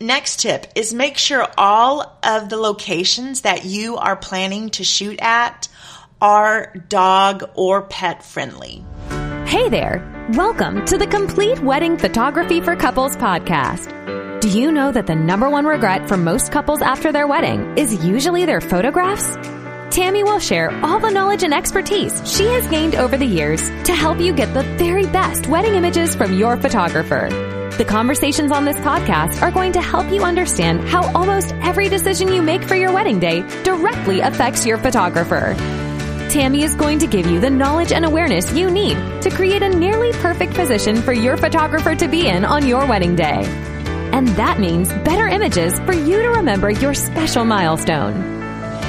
Next tip is make sure all of the locations that you are planning to shoot at are dog or pet friendly. Hey there! Welcome to the Complete Wedding Photography for Couples podcast. Do you know that the number one regret for most couples after their wedding is usually their photographs? Tammy will share all the knowledge and expertise she has gained over the years to help you get the very best wedding images from your photographer. The conversations on this podcast are going to help you understand how almost every decision you make for your wedding day directly affects your photographer. Tammy is going to give you the knowledge and awareness you need to create a nearly perfect position for your photographer to be in on your wedding day. And that means better images for you to remember your special milestone.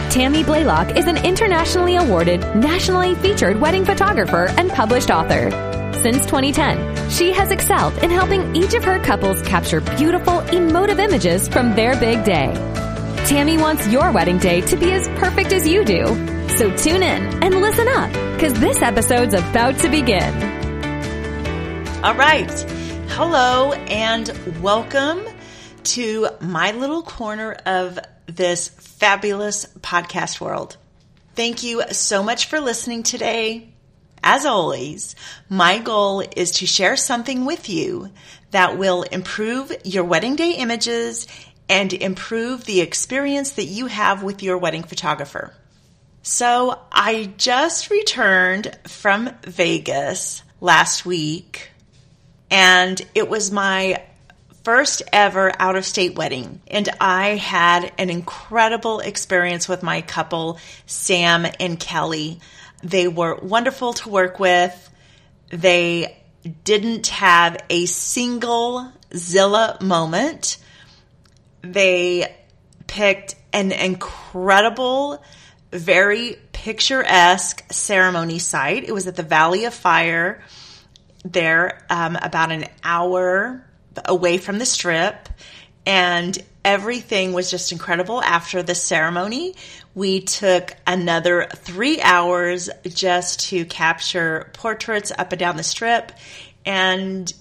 Tammy Blaylock is an internationally awarded, nationally featured wedding photographer and published author. Since 2010, she has excelled in helping each of her couples capture beautiful, emotive images from their big day. Tammy wants your wedding day to be as perfect as you do. So tune in and listen up, because this episode's about to begin. All right. Hello and welcome to my little corner of this fabulous podcast world. Thank you so much for listening today. As always, my goal is to share something with you that will improve your wedding day images and improve the experience that you have with your wedding photographer. So I just returned from Vegas last week and it was my first ever out of state wedding. And I had an incredible experience with my couple, Sam and Kelly. They were wonderful to work with. They didn't have a single Zilla moment. They picked an incredible, very picturesque ceremony site. It was at the Valley of Fire there, um, about an hour away from the strip. And everything was just incredible. After the ceremony, we took another three hours just to capture portraits up and down the strip. And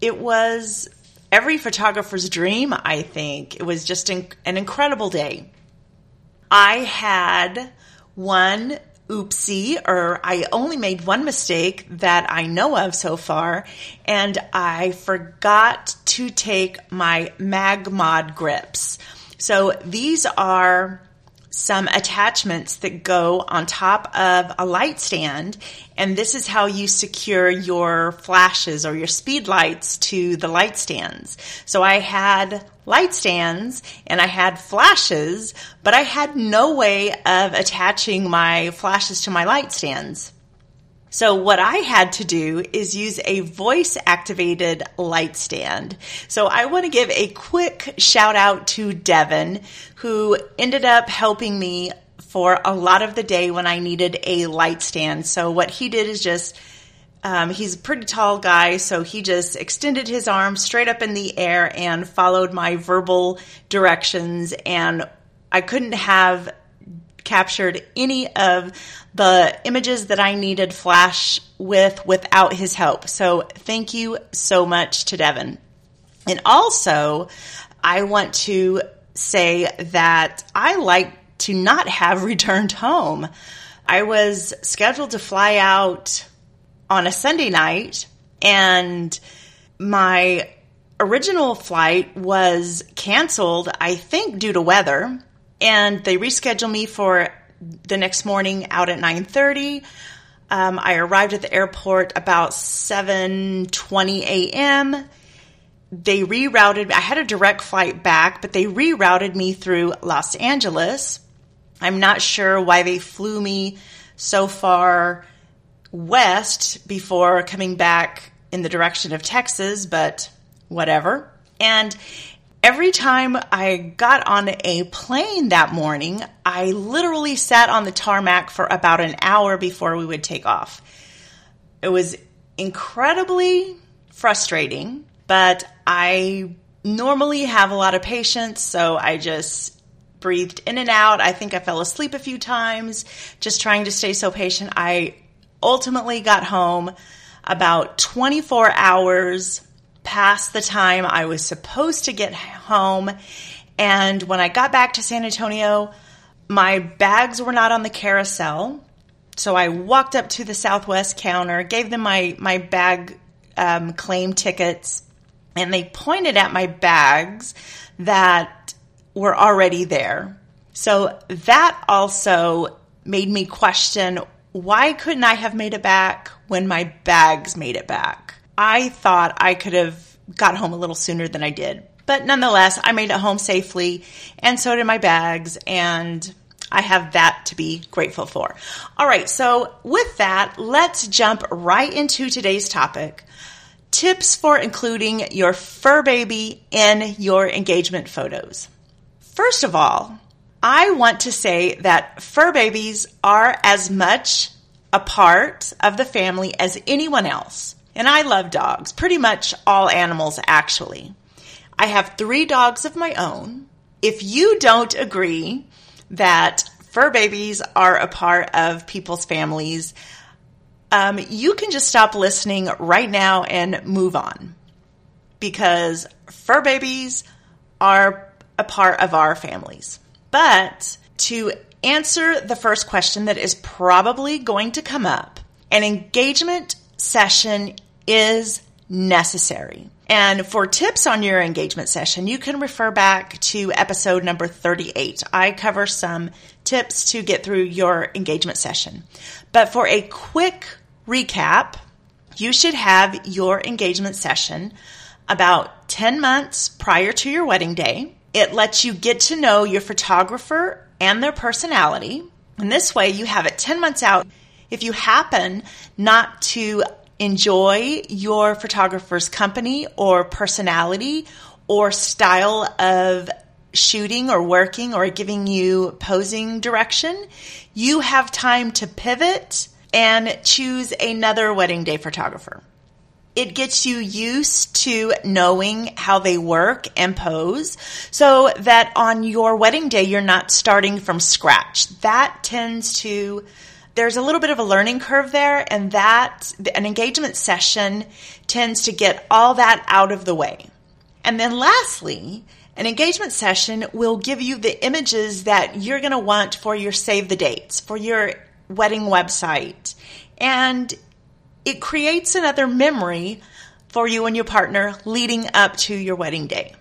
it was every photographer's dream, I think. It was just an incredible day. I had one oopsie, or I only made one mistake that I know of so far, and I forgot to take my MagMod grips. So these are some attachments that go on top of a light stand. And this is how you secure your flashes or your speed lights to the light stands. So I had light stands and I had flashes, but I had no way of attaching my flashes to my light stands. So what I had to do is use a voice activated light stand. So I want to give a quick shout out to Devin who ended up helping me for a lot of the day when I needed a light stand. So what he did is just um, he's a pretty tall guy, so he just extended his arm straight up in the air and followed my verbal directions. And I couldn't have captured any of the images that I needed Flash with without his help. So thank you so much to Devin. And also, I want to say that I like to not have returned home. I was scheduled to fly out on a Sunday night and my original flight was canceled, I think due to weather and they rescheduled me for the next morning out at 9.30 um, i arrived at the airport about 7.20 a.m they rerouted i had a direct flight back but they rerouted me through los angeles. I'm not sure why they flew me so far west before coming back in the direction of texas but whatever. And Every time I got on a plane that morning, I literally sat on the tarmac for about an hour before we would take off. It was incredibly frustrating, but I normally have a lot of patience, so I just breathed in and out. I think I fell asleep a few times, just trying to stay so patient. I ultimately got home about 24 hours past the time I was supposed to get home. And when I got back to San Antonio, my bags were not on the carousel. So I walked up to the Southwest counter, gave them my, my bag um, claim tickets, and they pointed at my bags that were already there. So that also made me question why couldn't I have made it back when my bags made it back? I thought I could have got home a little sooner than I did. But nonetheless, I made it home safely, and so did my bags, and I have that to be grateful for. All right, so with that, let's jump right into today's topic tips for including your fur baby in your engagement photos. First of all, I want to say that fur babies are as much a part of the family as anyone else. And I love dogs, pretty much all animals, actually. I have three dogs of my own. If you don't agree that fur babies are a part of people's families, um, you can just stop listening right now and move on because fur babies are a part of our families. But to answer the first question that is probably going to come up, an engagement session is necessary. And for tips on your engagement session, you can refer back to episode number 38. I cover some tips to get through your engagement session. But for a quick recap, you should have your engagement session about 10 months prior to your wedding day. It lets you get to know your photographer and their personality. And this way, you have it 10 months out. If you happen not to enjoy your photographer's company or personality or style of shooting or working or giving you posing direction, you have time to pivot and choose another wedding day photographer. It gets you used to knowing how they work and pose so that on your wedding day, you're not starting from scratch. That tends to there's a little bit of a learning curve there, and that an engagement session tends to get all that out of the way. And then lastly, an engagement session will give you the images that you're going to want for your save the dates, for your wedding website. And it creates another memory for you and your partner leading up to your wedding day.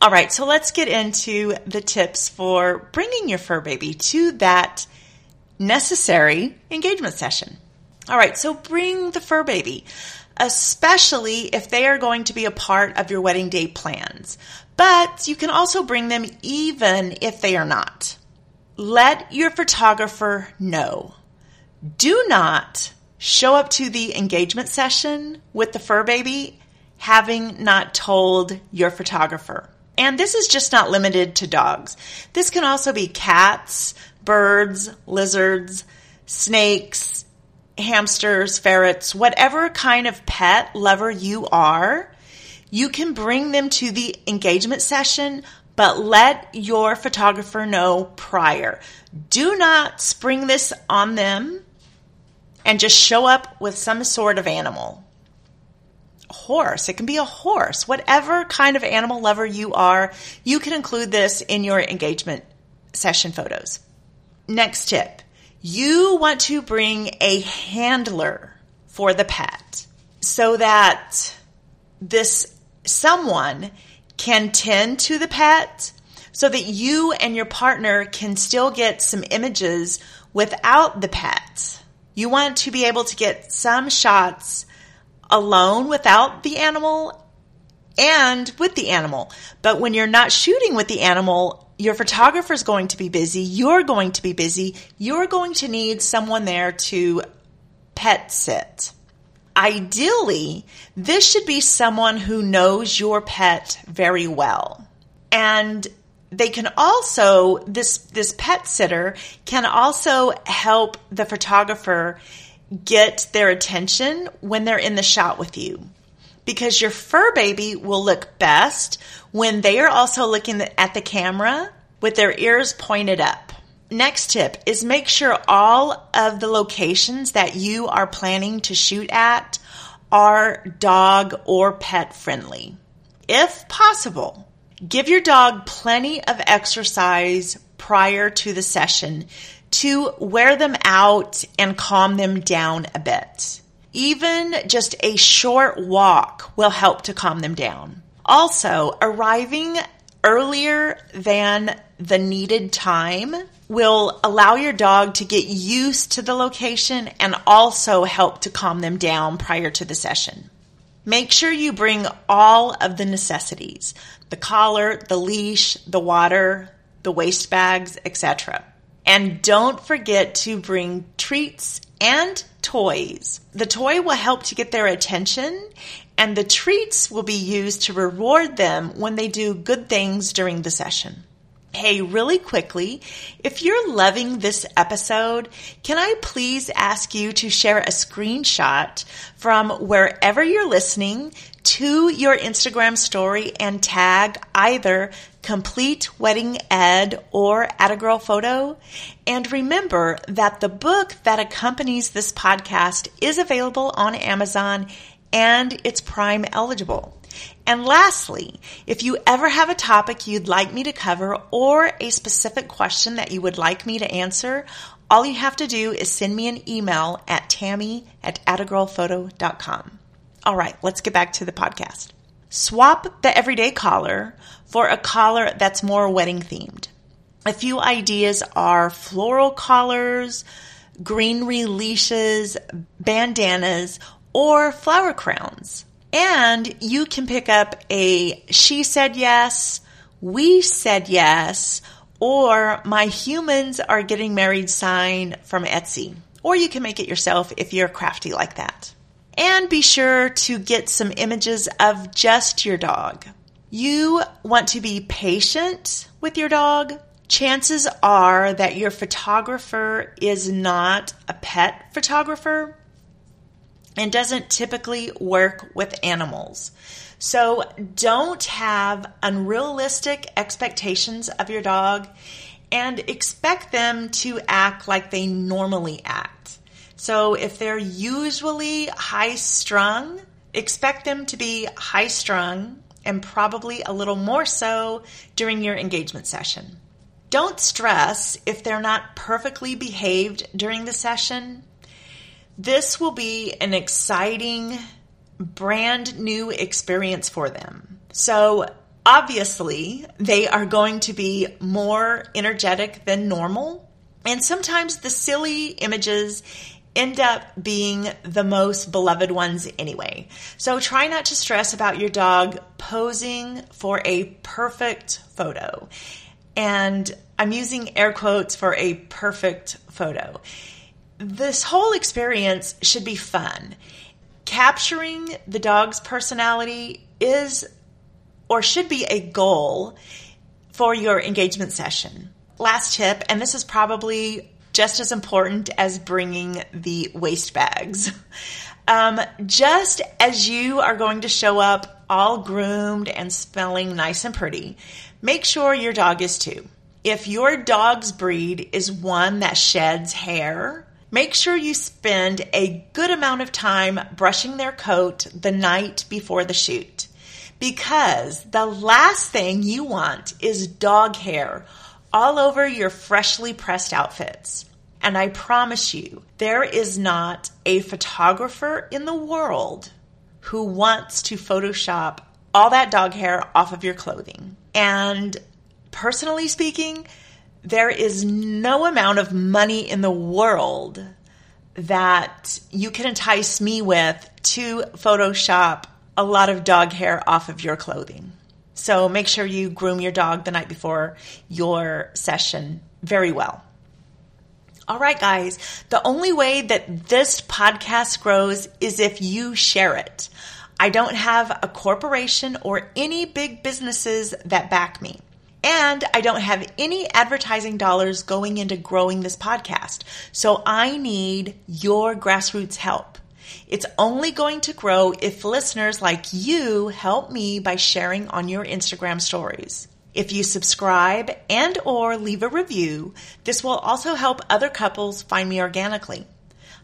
All right, so let's get into the tips for bringing your fur baby to that necessary engagement session. All right, so bring the fur baby, especially if they are going to be a part of your wedding day plans. But you can also bring them even if they are not. Let your photographer know. Do not show up to the engagement session with the fur baby having not told your photographer. And this is just not limited to dogs. This can also be cats, birds, lizards, snakes, hamsters, ferrets, whatever kind of pet lover you are, you can bring them to the engagement session, but let your photographer know prior. Do not spring this on them and just show up with some sort of animal. horse, it can be a horse, whatever kind of animal lover you are, you can include this in your engagement session photos. Next tip you want to bring a handler for the pet so that this someone can tend to the pet so that you and your partner can still get some images without the pet. You want to be able to get some shots alone without the animal and with the animal. But when you're not shooting with the animal, your photographer is going to be busy, you're going to be busy, you're going to need someone there to pet sit. Ideally, this should be someone who knows your pet very well. And they can also this this pet sitter can also help the photographer get their attention when they're in the shot with you because your fur baby will look best when they are also looking at the camera with their ears pointed up. Next tip is make sure all of the locations that you are planning to shoot at are dog or pet friendly. If possible, give your dog plenty of exercise prior to the session to wear them out and calm them down a bit. Even just a short walk will help to calm them down. Also, arriving earlier than the needed time will allow your dog to get used to the location and also help to calm them down prior to the session. Make sure you bring all of the necessities the collar, the leash, the water, the waste bags, etc. And don't forget to bring treats and toys. The toy will help to get their attention, and the treats will be used to reward them when they do good things during the session. Hey, really quickly, if you're loving this episode, can I please ask you to share a screenshot from wherever you're listening to your Instagram story and tag either complete wedding ed or at a girl photo. And remember that the book that accompanies this podcast is available on Amazon and it's prime eligible. And lastly, if you ever have a topic you'd like me to cover or a specific question that you would like me to answer, all you have to do is send me an email at tammy at attagirlphoto.com. All right, let's get back to the podcast. Swap the everyday collar for a collar that's more wedding themed. A few ideas are floral collars, greenery leashes, bandanas, or flower crowns. And you can pick up a she said yes, we said yes, or my humans are getting married sign from Etsy. Or you can make it yourself if you're crafty like that. And be sure to get some images of just your dog. You want to be patient with your dog. Chances are that your photographer is not a pet photographer and doesn't typically work with animals. So don't have unrealistic expectations of your dog and expect them to act like they normally act. So if they're usually high strung, expect them to be high strung and probably a little more so during your engagement session. Don't stress if they're not perfectly behaved during the session this will be an exciting, brand new experience for them. So, obviously, they are going to be more energetic than normal. And sometimes the silly images end up being the most beloved ones anyway. So try not to stress about your dog posing for a perfect photo. And I'm using air quotes for a perfect photo this whole experience should be fun. Capturing the dog's personality is or should be a goal for your engagement session. Last tip, and this is probably just as important as bringing the waste bags. Um, just as you are going to show up all groomed and smelling nice and pretty, make sure your dog is too. If your dog's breed is one that sheds hair, Make sure you spend a good amount of time brushing their coat the night before the shoot because the last thing you want is dog hair all over your freshly pressed outfits. And I promise you, there is not a photographer in the world who wants to Photoshop all that dog hair off of your clothing. And personally speaking, there is no amount of money in the world that you can entice me with to Photoshop a lot of dog hair off of your clothing. So make sure you groom your dog the night before your session very well. All right, guys, the only way that this podcast grows is if you share it. I don't have a corporation or any big businesses that back me. And I don't have any advertising dollars going into growing this podcast. So I need your grassroots help. It's only going to grow if listeners like you help me by sharing on your Instagram stories. If you subscribe and or leave a review, this will also help other couples find me organically.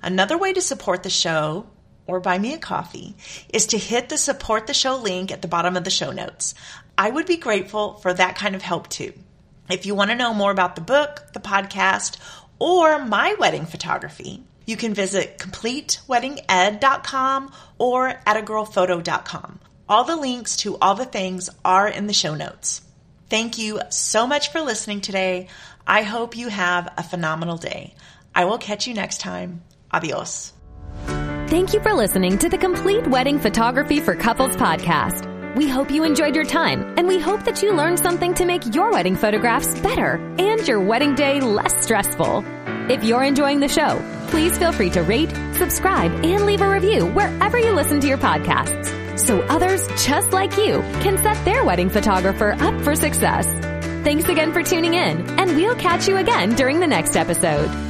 Another way to support the show or buy me a coffee is to hit the support the show link at the bottom of the show notes. I would be grateful for that kind of help too. If you want to know more about the book, the podcast, or my wedding photography, you can visit completeweddinged.com or attagirlphoto.com. All the links to all the things are in the show notes. Thank you so much for listening today. I hope you have a phenomenal day. I will catch you next time. Adios. Thank you for listening to the Complete Wedding Photography for Couples podcast. We hope you enjoyed your time, and we hope that you learned something to make your wedding photographs better and your wedding day less stressful. If you're enjoying the show, please feel free to rate, subscribe, and leave a review wherever you listen to your podcasts so others just like you can set their wedding photographer up for success. Thanks again for tuning in, and we'll catch you again during the next episode.